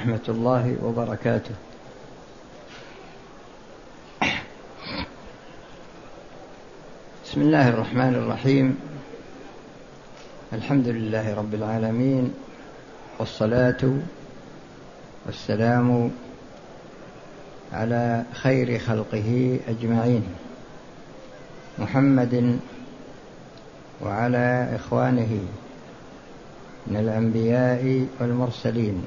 ورحمة الله وبركاته. بسم الله الرحمن الرحيم. الحمد لله رب العالمين والصلاة والسلام على خير خلقه أجمعين. محمد وعلى إخوانه من الأنبياء والمرسلين.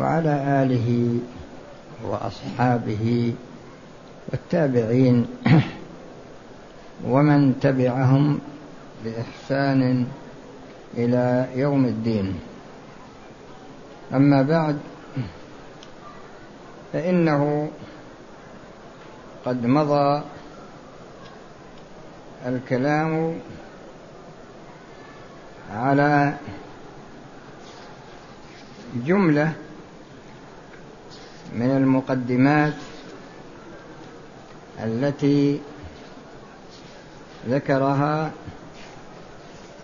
وعلى آله وأصحابه والتابعين ومن تبعهم بإحسان إلى يوم الدين. أما بعد فإنه قد مضى الكلام على جملة من المقدمات التي ذكرها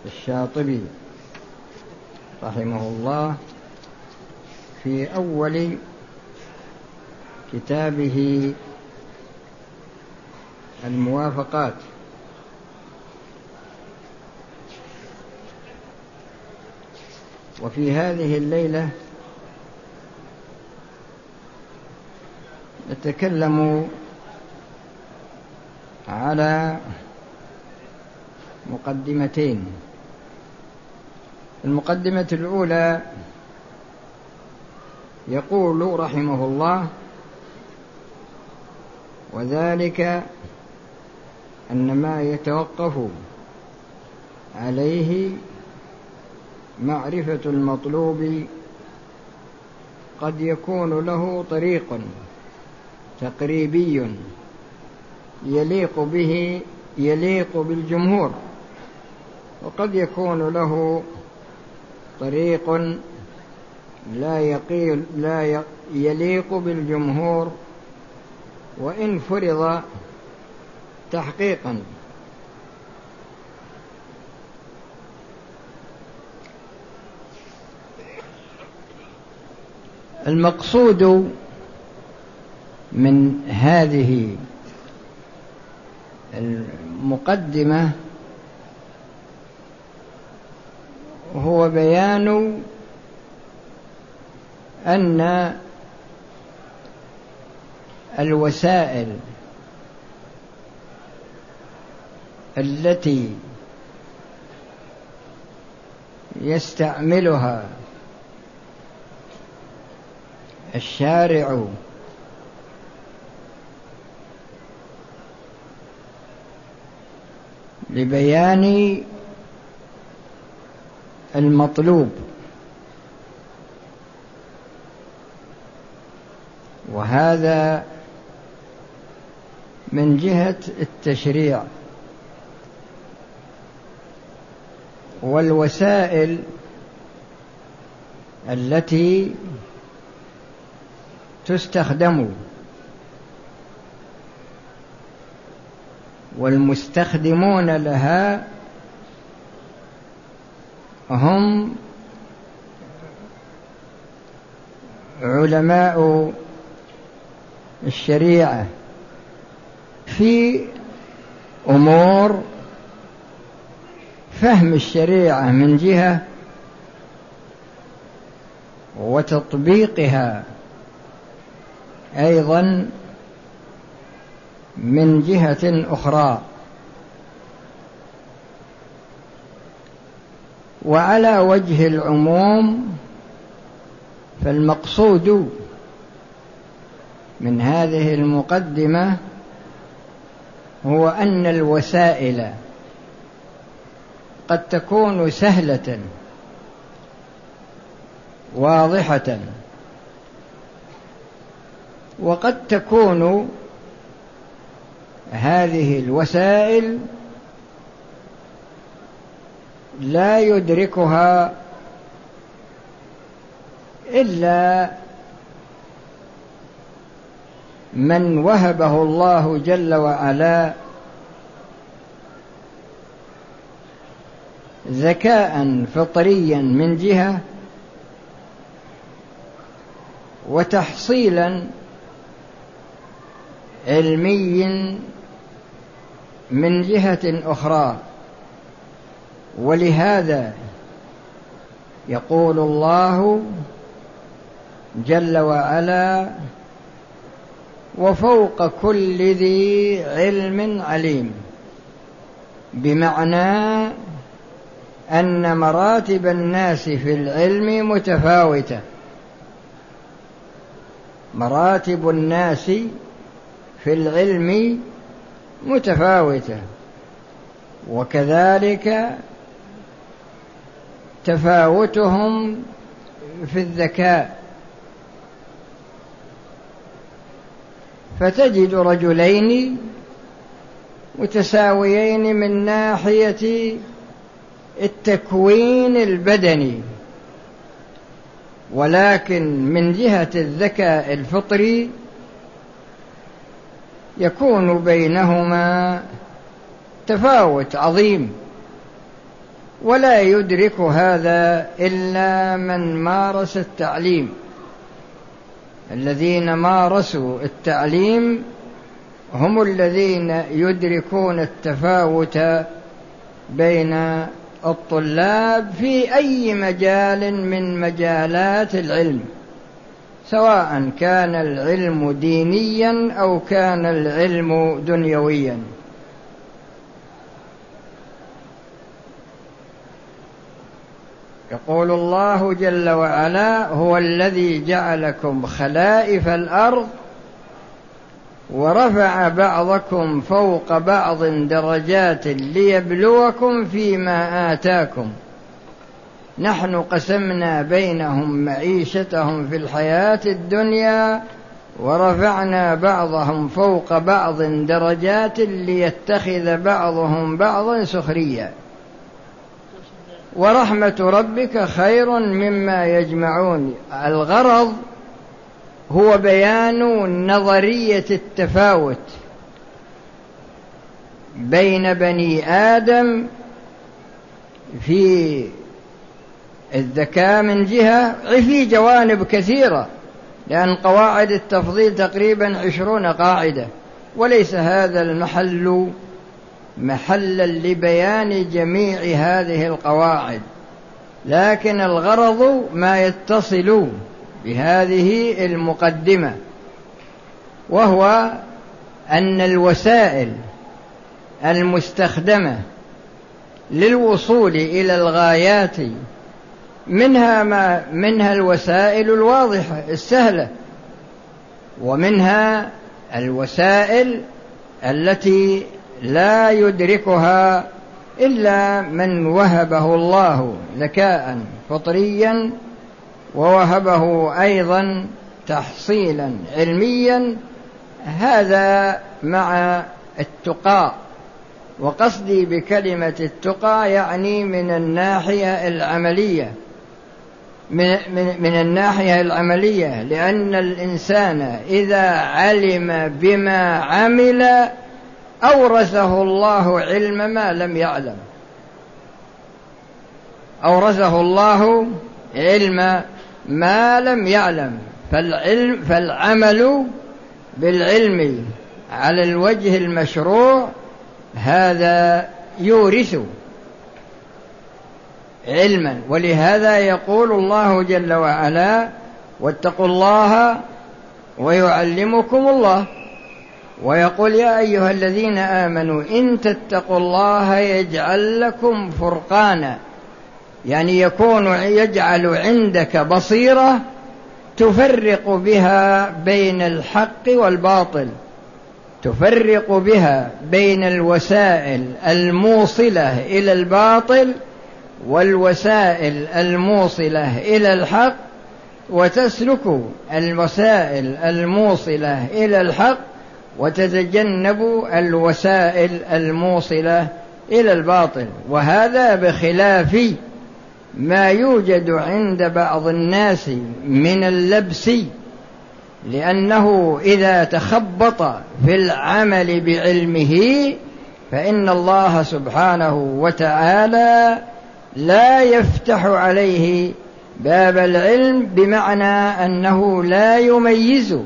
الشاطبي رحمه الله في أول كتابه الموافقات. وفي هذه الليلة نتكلم على مقدمتين. المقدمة الأولى يقول رحمه الله وذلك أن ما يتوقف عليه معرفة المطلوب قد يكون له طريق. تقريبي يليق به يليق بالجمهور وقد يكون له طريق لا يقيل لا يليق بالجمهور وإن فرض تحقيقا. المقصود من هذه المقدمة هو بيان أن الوسائل التي يستعملها الشارع لبيان المطلوب. وهذا من جهة التشريع. والوسائل التي تستخدم والمستخدمون لها هم علماء الشريعة في أمور فهم الشريعة من جهة وتطبيقها أيضا من جهة أخرى. وعلى وجه العموم فالمقصود من هذه المقدمة هو أن الوسائل قد تكون سهلة واضحة وقد تكون هذه الوسائل لا يدركها إلا من وهبه الله جل وعلا ذكاء فطريا من جهة وتحصيلا علمي من جهة أخرى. ولهذا يقول الله جل وعلا وفوق كل ذي علم عليم بمعنى أن مراتب الناس في العلم متفاوتة. مراتب الناس في العلم متفاوتة. وكذلك تفاوتهم في الذكاء. فتجد رجلين متساويين من ناحية التكوين البدني ولكن من جهة الذكاء الفطري يكون بينهما تفاوت عظيم ولا يدرك هذا إلا من مارس التعليم. الذين مارسوا التعليم هم الذين يدركون التفاوت بين الطلاب في أي مجال من مجالات العلم. سواء كان العلم دينيا أو كان العلم دنيويا. يقول الله جل وعلا هو الذي جعلكم خلائف الأرض ورفع بعضكم فوق بعض درجات ليبلوكم فيما آتاكم. نحن قسمنا بينهم معيشتهم في الحياة الدنيا ورفعنا بعضهم فوق بعض درجات ليتخذ بعضهم بعضا سخريا. ورحمة ربك خير مما يجمعون. الغرض هو بيان نظرية التفاوت بين بني آدم في الذكاء من جهة في جوانب كثيرة لأن قواعد التفضيل تقريبا عشرون قاعدة. وليس هذا المحل محلا لبيان جميع هذه القواعد لكن الغرض ما يتصل بهذه المقدمة وهو أن الوسائل المستخدمة للوصول إلى الغايات منها ما منها الوسائل الواضحة السهلة ومنها الوسائل التي لا يدركها إلا من وهبه الله ذكاء فطريا ووهبه أيضا تحصيلا علميا هذا مع التقى. وقصدي بكلمة التقى يعني من الناحية العملية. من, من, من الناحية العملية لأن الإنسان إذا علم بما عمل أورثه الله علم ما لم يعلم. أورثه الله علم ما لم يعلم. فالعلم فالعمل بالعلم على الوجه المشروع هذا يورث. علما. ولهذا يقول الله جل وعلا واتقوا الله ويعلمكم الله. ويقول يا أيها الذين آمنوا إن تتقوا الله يجعل لكم فرقانا. يعني يكون يجعل عندك بصيرة تفرق بها بين الحق والباطل. تفرق بها بين الوسائل الموصلة إلى الباطل والوسائل الموصلة إلى الحق وتسلك الوسائل الموصلة إلى الحق وتتجنب الوسائل الموصلة إلى الباطل. وهذا بخلاف ما يوجد عند بعض الناس من اللبس لأنه إذا تخبط في العمل بعلمه فإن الله سبحانه وتعالى لا يفتح عليه باب العلم بمعنى أنه لا يميز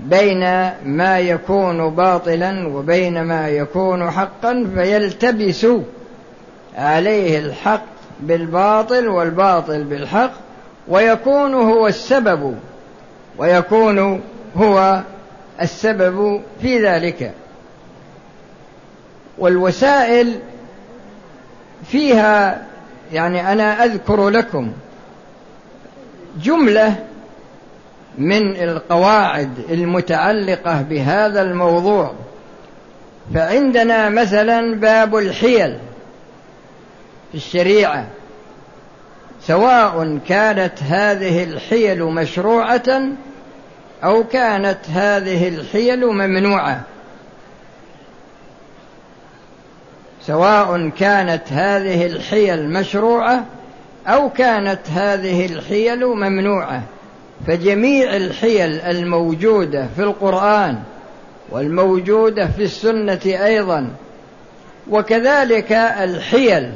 بين ما يكون باطلا وبين ما يكون حقا فيلتبس عليه الحق بالباطل والباطل بالحق ويكون هو السبب ويكون هو السبب في ذلك. والوسائل فيها يعني أنا أذكر لكم جملة من القواعد المتعلقة بهذا الموضوع. فعندنا مثلا باب الحيل في الشريعة. سواء كانت هذه الحيل مشروعة أو كانت هذه الحيل ممنوعة. سواء كانت هذه الحيل مشروعة أو كانت هذه الحيل ممنوعة. فجميع الحيل الموجودة في القرآن والموجودة في السنة أيضا وكذلك الحيل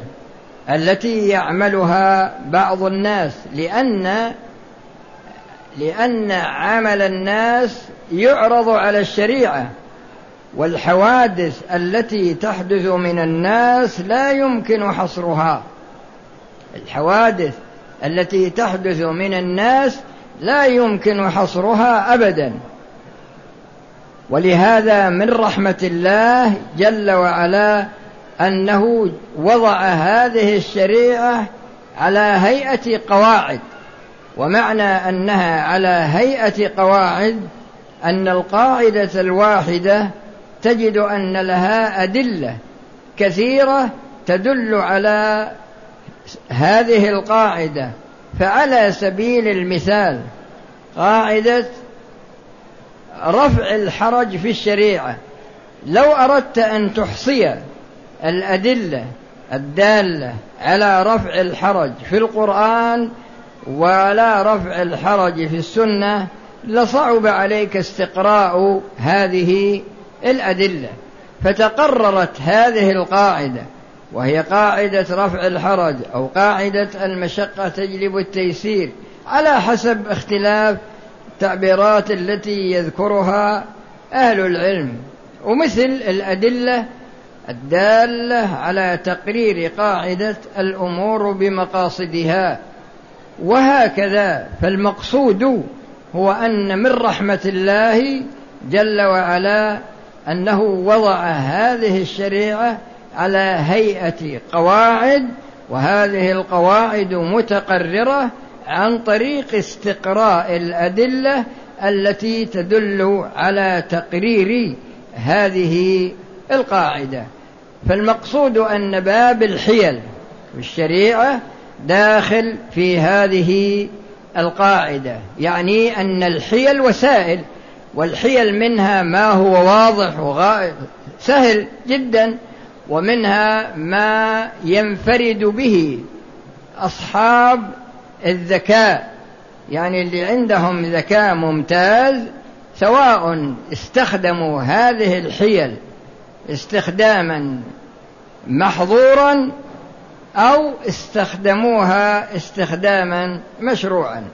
التي يعملها بعض الناس لأن لأن عمل الناس يعرض على الشريعة. والحوادث التي تحدث من الناس لا يمكن حصرها. الحوادث التي تحدث من الناس لا يمكن حصرها ابدا. ولهذا من رحمة الله جل وعلا أنه وضع هذه الشريعة على هيئة قواعد. ومعنى أنها على هيئة قواعد أن القاعدة الواحدة تجد أن لها أدلة كثيرة تدل على هذه القاعدة. فعلى سبيل المثال قاعدة رفع الحرج في الشريعة. لو أردت أن تحصي الأدلة الدالة على رفع الحرج في القرآن ولا رفع الحرج في السنة لصعب عليك استقراء هذه الأدلة فتقررت هذه القاعدة وهي قاعدة رفع الحرج أو قاعدة المشقة تجلب التيسير على حسب اختلاف التعبيرات التي يذكرها أهل العلم. ومثل الأدلة الدالة على تقرير قاعدة الأمور بمقاصدها. وهكذا فالمقصود هو أن من رحمة الله جل وعلا أنه وضع هذه الشريعة على هيئة قواعد وهذه القواعد متقررة عن طريق استقراء الأدلة التي تدل على تقرير هذه القاعدة. فالمقصود أن باب الحيل في الشريعة داخل في هذه القاعدة يعني أن الحيل وسائل. والحيل منها ما هو واضح وغائب. سهل جدا. ومنها ما ينفرد به أصحاب الذكاء. يعني اللي عندهم ذكاء ممتاز سواء استخدموا هذه الحيل استخداما محظورا أو استخدموها استخداما مشروعا.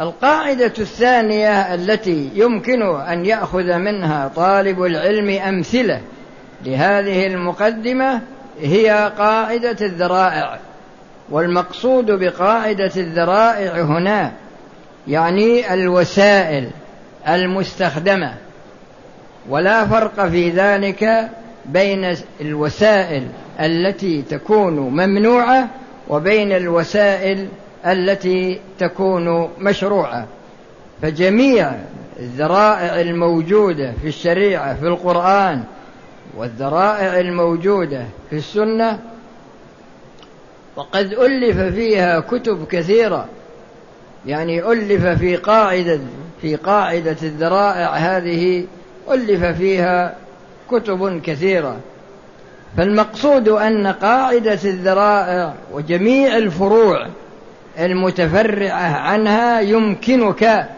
القاعدة الثانية التي يمكن أن يأخذ منها طالب العلم أمثلة لهذه المقدمة هي قاعدة الذرائع والمقصود بقاعدة الذرائع هنا يعني الوسائل المستخدمة ولا فرق في ذلك بين الوسائل التي تكون ممنوعة وبين الوسائل التي تكون مشروعة. فجميع الذرائع الموجودة في الشريعة في القرآن والذرائع الموجودة في السنة وقد ألف فيها كتب كثيرة. يعني ألف في قاعدة في قاعدة الذرائع هذه ألف فيها كتب كثيرة. فالمقصود أن قاعدة الذرائع وجميع الفروع المتفرعة عنها يمكنك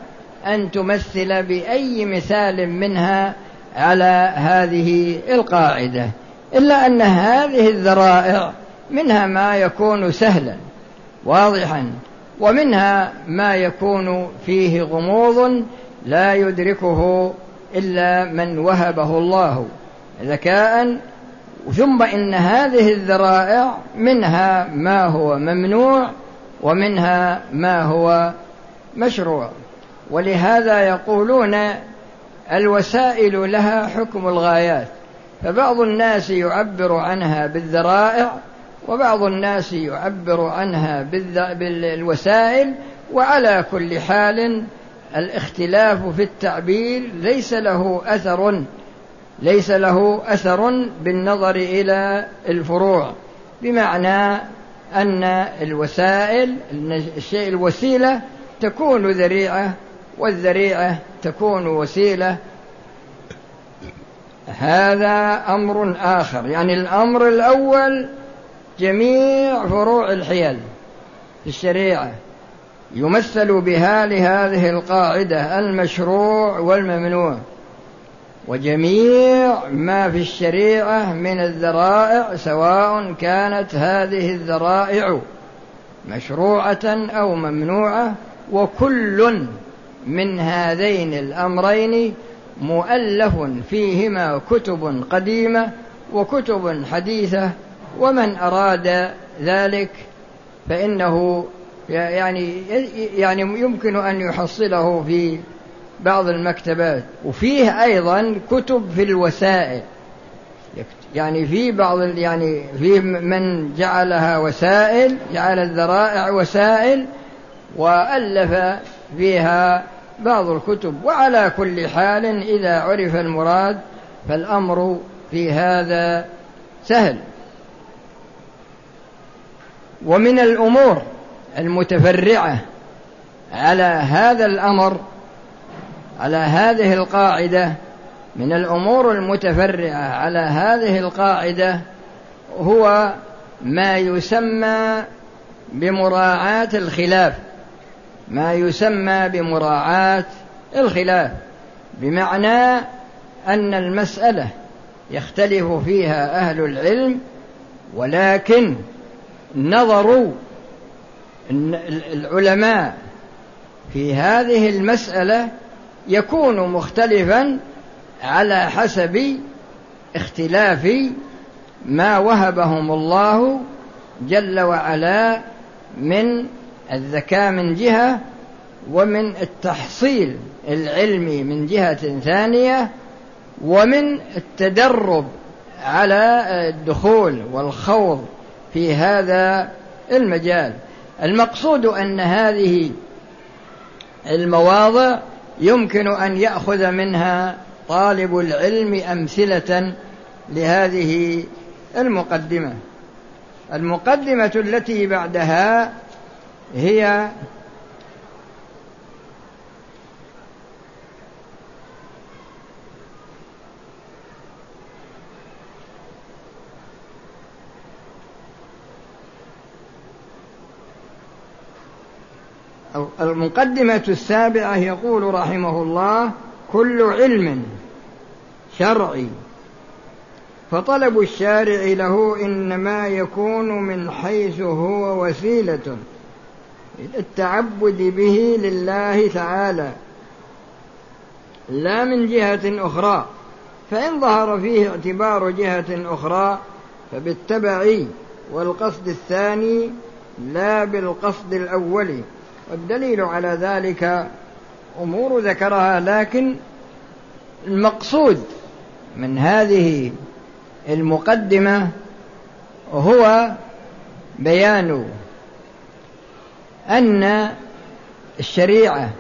أن تمثل بأي مثال منها على هذه القاعدة إلا أن هذه الذرائع منها ما يكون سهلا واضحا ومنها ما يكون فيه غموض لا يدركه إلا من وهبه الله ذكاء. ثم إن هذه الذرائع منها ما هو ممنوع ومنها ما هو مشروع. ولهذا يقولون الوسائل لها حكم الغايات. فبعض الناس يعبر عنها بالذرائع وبعض الناس يعبر عنها بالوسائل وعلى كل حال الاختلاف في التعبير ليس له أثر ليس له أثر بالنظر إلى الفروع. بمعنى أن الوسائل الشيء الوسيلة تكون ذريعة والذريعة تكون وسيلة. هذا أمر آخر. يعني الأمر الأول جميع فروع الحيل في الشريعة. يمثل بها لهذه القاعدة المشروع والممنوع. وجميع ما في الشريعة من الذرائع سواء كانت هذه الذرائع مشروعة أو ممنوعة وكل من هذين الأمرين مؤلف فيهما كتب قديمة وكتب حديثة ومن أراد ذلك فإنه يعني يعني يمكن أن يحصله في بعض المكتبات. وفيه أيضا كتب في الوسائل. يعني في بعض يعني في من جعلها وسائل جعل الذرائع وسائل وألف فيها بعض الكتب. وعلى كل حال إذا عرف المراد فالأمر في هذا سهل. ومن الأمور المتفرعة على هذا الأمر على هذه القاعدة من الأمور المتفرعة على هذه القاعدة هو ما يسمى بمراعاة الخلاف. ما يسمى بمراعاة الخلاف بمعنى أن المسألة يختلف فيها أهل العلم ولكن نظر العلماء في هذه المسألة يكون مختلفا على حسب اختلاف ما وهبهم الله جل وعلا من الذكاء من جهة ومن التحصيل العلمي من جهة ثانية ومن التدرب على الدخول والخوض في هذا المجال. المقصود أن هذه المواضع يمكن أن يأخذ منها طالب العلم أمثلة لهذه المقدمة. المقدمة التي بعدها هي المقدمة السابعة يقول رحمه الله كل علم شرعي فطلب الشارع له إنما يكون من حيث هو وسيلة التعبد به لله تعالى لا من جهة أخرى. فإن ظهر فيه اعتبار جهة أخرى فبالتبع والقصد الثاني لا بالقصد الأول. والدليل على ذلك أمور ذكرها لكن المقصود من هذه المقدمة هو بيان أن الشريعة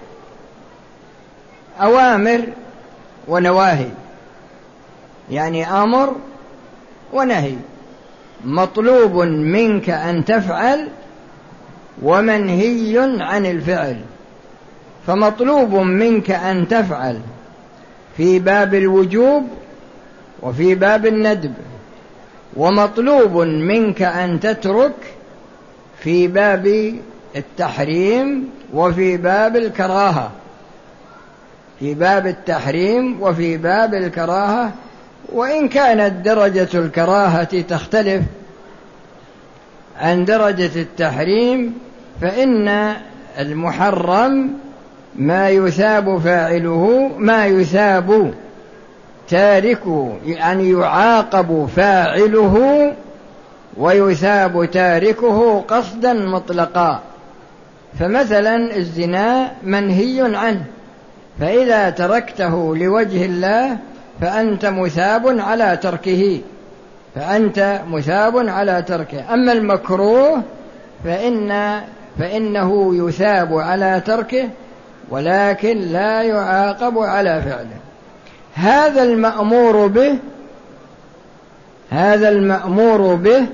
أوامر ونواهي يعني آمر ونهي. مطلوب منك أن تفعل ومنهي عن الفعل فمطلوب منك أن تفعل في باب الوجوب وفي باب الندب ومطلوب منك أن تترك في باب التحريم وفي باب الكراهة. في باب التحريم وفي باب الكراهة وإن كانت درجة الكراهة تختلف عن درجة التحريم فإن المحرم ما يثاب فاعله ما يثاب تاركه يعني يعاقب فاعله ويثاب تاركه قصدا مطلقا. فمثلا الزنا منهي عنه فإذا تركته لوجه الله فأنت مثاب على تركه. فأنت مثاب على تركه. أما المكروه فإن فإنه يثاب على تركه ولكن لا يعاقب على فعله. هذا المأمور به هذا المأمور به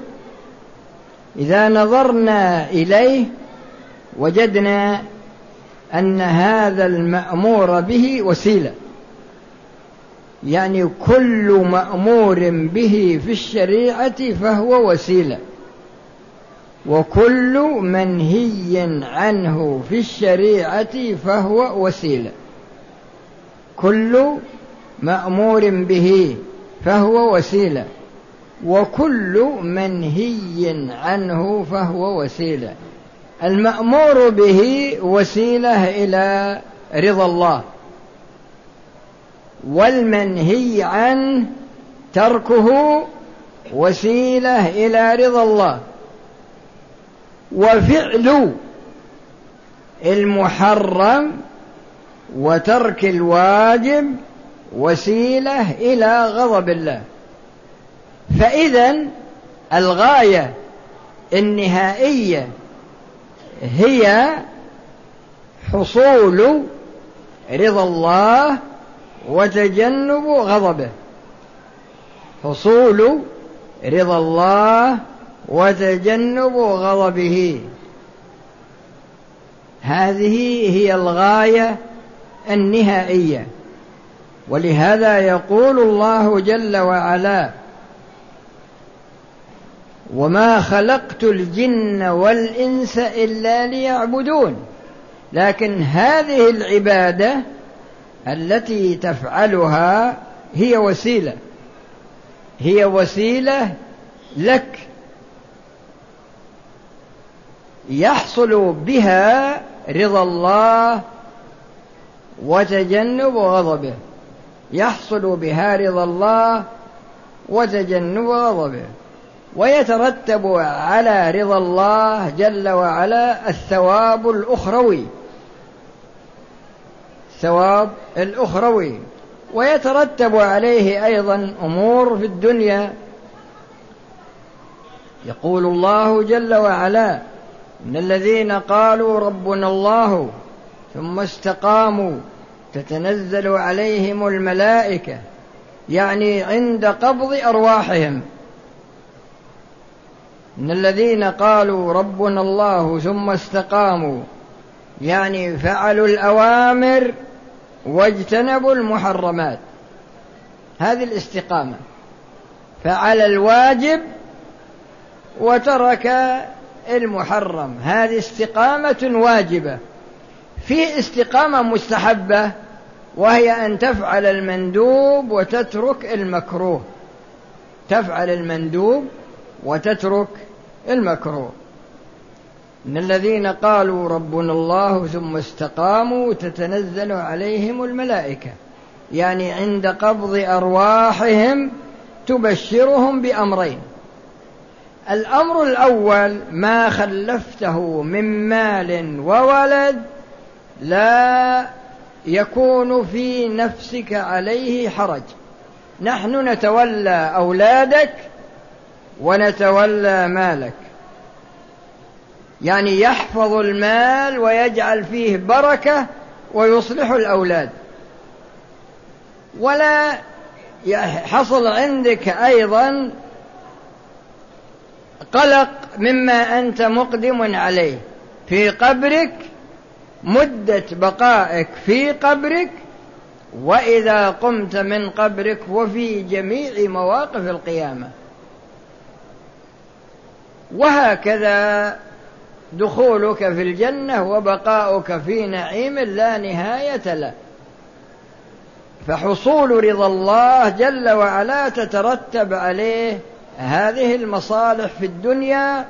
إذا نظرنا إليه وجدنا أن هذا المأمور به وسيلة. يعني كل مأمور به في الشريعة فهو وسيلة. وكل منهي عنه في الشريعة فهو وسيلة. كل مأمور به فهو وسيلة. وكل منهي عنه فهو وسيلة. المأمور به وسيلة إلى رضا الله. والمنهي عنه تركه وسيلة إلى رضا الله. وفعل المحرم وترك الواجب وسيلة إلى غضب الله. فإذا الغاية النهائية هي حصول رضا الله وتجنب غضبه. حصول رضا الله وتجنب غضبه. هذه هي الغاية النهائية. ولهذا يقول الله جل وعلا وما خلقت الجن والإنس إلا ليعبدون. لكن هذه العبادة التي تفعلها هي وسيلة. هي وسيلة لك. يحصل بها رضا الله وتجنب غضبه. يحصل بها رضا الله وتجنب غضبه. ويترتب على رضا الله جل وعلا الثواب الأخروي. الثواب الأخروي ويترتب عليه أيضا أمور في الدنيا. يقول الله جل وعلا إن الذين قالوا ربنا الله ثم استقاموا تتنزل عليهم الملائكة يعني عند قبض أرواحهم. إن الذين قالوا ربنا الله ثم استقاموا يعني فعلوا الأوامر واجتنبوا المحرمات. هذه الاستقامة. فعل الواجب وترك المحرم. هذه استقامة واجبة. في استقامة مستحبة وهي أن تفعل المندوب وتترك المكروه. تفعل المندوب وتترك المكروه. إن الذين قالوا ربنا الله ثم استقاموا تتنزل عليهم الملائكة. يعني عند قبض أرواحهم تبشرهم بأمرين. الأمر الأول ما خلفته من مال وولد لا يكون في نفسك عليه حرج. نحن نتولى أولادك ونتولى مالك. يعني يحفظ المال ويجعل فيه بركة ويصلح الأولاد. ولا حصل عندك أيضا قلق مما أنت مقدم عليه. في قبرك مدة بقائك في قبرك وإذا قمت من قبرك وفي جميع مواقف القيامة. وهكذا دخولك في الجنة وبقاؤك في نعيم لا نهاية له. فحصول رضا الله جل وعلا تترتب عليه هذه المصالح في الدنيا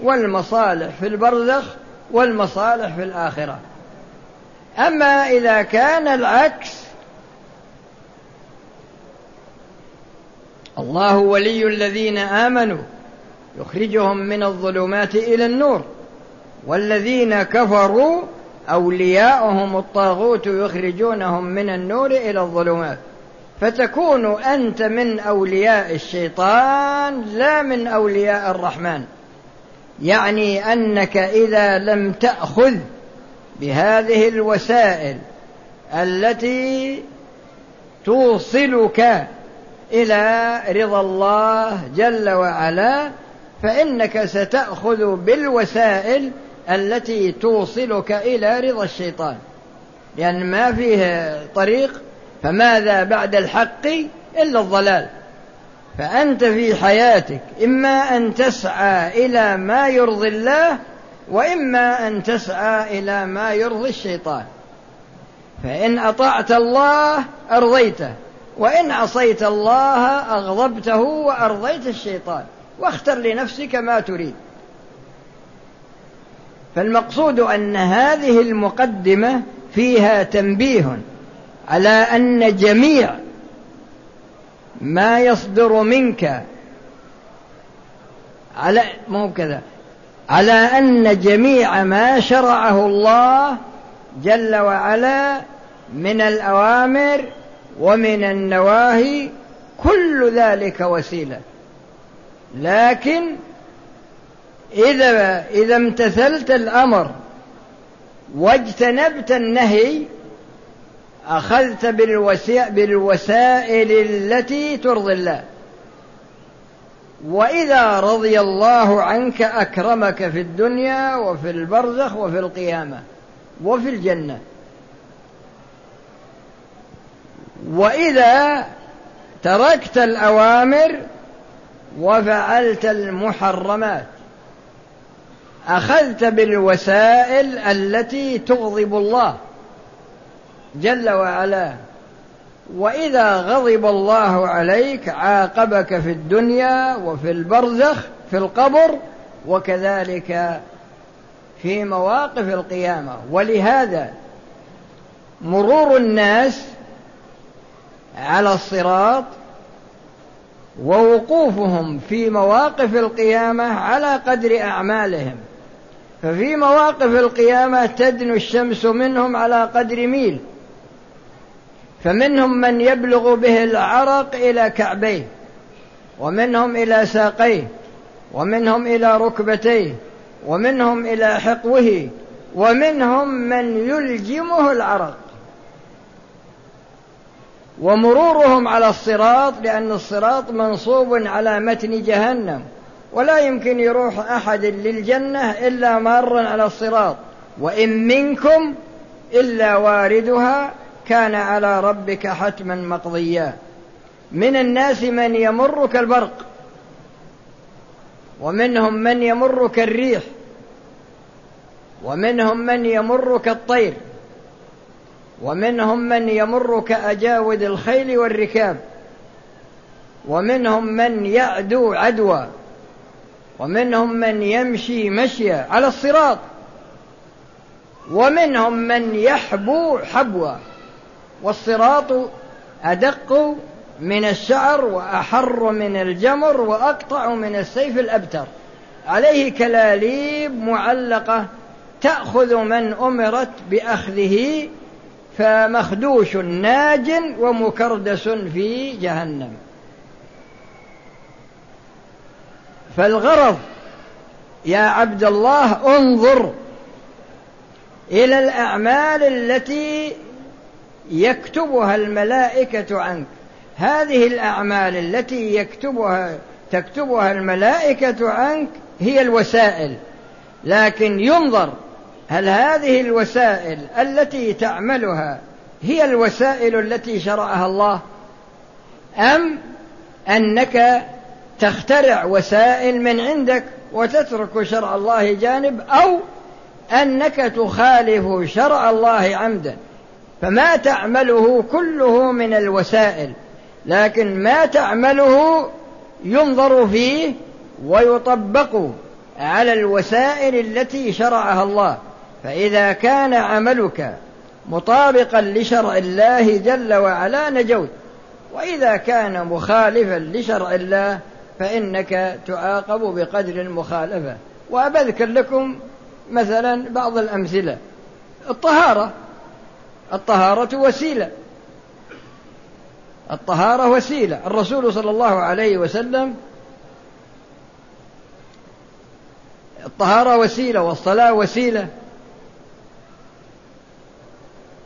والمصالح في البرزخ والمصالح في الآخرة. أما إذا كان العكس الله ولي الذين آمنوا يخرجهم من الظلمات إلى النور. والذين كفروا أولياؤهم الطاغوت يخرجونهم من النور إلى الظلمات. فتكون أنت من أولياء الشيطان لا من أولياء الرحمن. يعني أنك إذا لم تأخذ بهذه الوسائل التي توصلك إلى رضا الله جل وعلا فإنك ستأخذ بالوسائل التي توصلك إلى رضا الشيطان. لأن ما فيه طريق فماذا بعد الحق إلا الضلال. فأنت في حياتك إما أن تسعى إلى ما يرضي الله وإما أن تسعى إلى ما يرضي الشيطان. فإن أطعت الله أرضيته وإن عصيت الله أغضبته وأرضيت الشيطان. واختر لنفسك ما تريد. فالمقصود أن هذه المقدمة فيها تنبيه على أن جميع ما يصدر منك على مو كذا على أن جميع ما شرعه الله جل وعلا من الأوامر ومن النواهي كل ذلك وسيلة. لكن إذا إذا امتثلت الأمر واجتنبت النهي أخذت بالوسائل التي ترضي الله. وإذا رضي الله عنك أكرمك في الدنيا وفي البرزخ وفي القيامة وفي الجنة. وإذا تركت الأوامر وفعلت المحرمات. أخذت بالوسائل التي تغضب الله جل وعلا. وإذا غضب الله عليك عاقبك في الدنيا وفي البرزخ في القبر وكذلك في مواقف القيامة. ولهذا مرور الناس على الصراط ووقوفهم في مواقف القيامة على قدر أعمالهم. ففي مواقف القيامة تدنو الشمس منهم على قدر ميل فمنهم من يبلغ به العرق إلى كعبيه ومنهم إلى ساقيه ومنهم إلى ركبتيه ومنهم إلى حقوه ومنهم من يلجمه العرق. ومرورهم على الصراط لأن الصراط منصوب على متن جهنم. ولا يمكن يروح أحد للجنة إلا مارا على الصراط. وإن منكم إلا واردها كان على ربك حتما مقضيا. من الناس من يمر كالبرق ومنهم من يمر كالريح ومنهم من يمر كالطير ومنهم من يمر كأجاود الخيل والركاب ومنهم من يعدو عدوى. ومنهم من يمشي مشيا على الصراط. ومنهم من يحبو حبوا والصراط أدق من الشعر وأحر من الجمر وأقطع من السيف الأبتر. عليه كلاليب معلقة تأخذ من أمرت بأخذه فمخدوش ناج ومكردس في جهنم. فالغرض يا عبد الله انظر إلى الأعمال التي يكتبها الملائكة عنك. هذه الأعمال التي يكتبها تكتبها الملائكة عنك هي الوسائل. لكن ينظر هل هذه الوسائل التي تعملها هي الوسائل التي شرعها الله؟ أم أنك تخترع وسائل من عندك وتترك شرع الله جانب أو أنك تخالف شرع الله عمدا. فما تعمله كله من الوسائل لكن ما تعمله ينظر فيه ويطبق على الوسائل التي شرعها الله. فإذا كان عملك مطابقا لشرع الله جل وعلا نجوت وإذا كان مخالفا لشرع الله فإنك تعاقب بقدر المخالفة. وأبذكر لكم مثلا بعض الأمثلة. الطهارة. الطهارة وسيلة. الطهارة وسيلة. الرسول صلى الله عليه وسلم الطهارة وسيلة والصلاة وسيلة.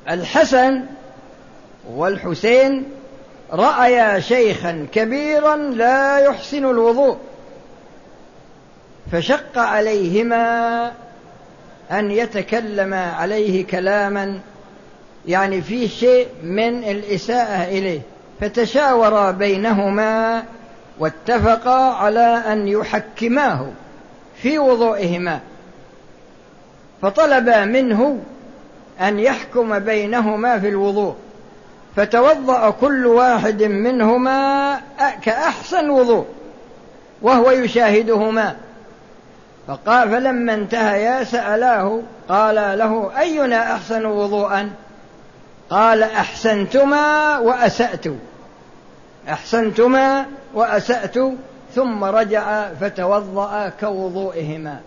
الحسن والحسين رأيا شيخا كبيرا لا يحسن الوضوء فشق عليهما أن يتكلما عليه كلاما يعني فيه شيء من الإساءة إليه فتشاورا بينهما واتفقا على أن يحكماه في وضوئهما فطلبا منه أن يحكم بينهما في الوضوء. فتوضأ كل واحد منهما كأحسن وضوء وهو يشاهدهما. فقال فلما انتهيا سألاه قال له أينا أحسن وضوءا؟ قال أحسنتما وأسأت. أحسنتما وأسأت ثم رجع فتوضأ كوضوئهما.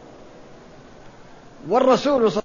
والرسول صلى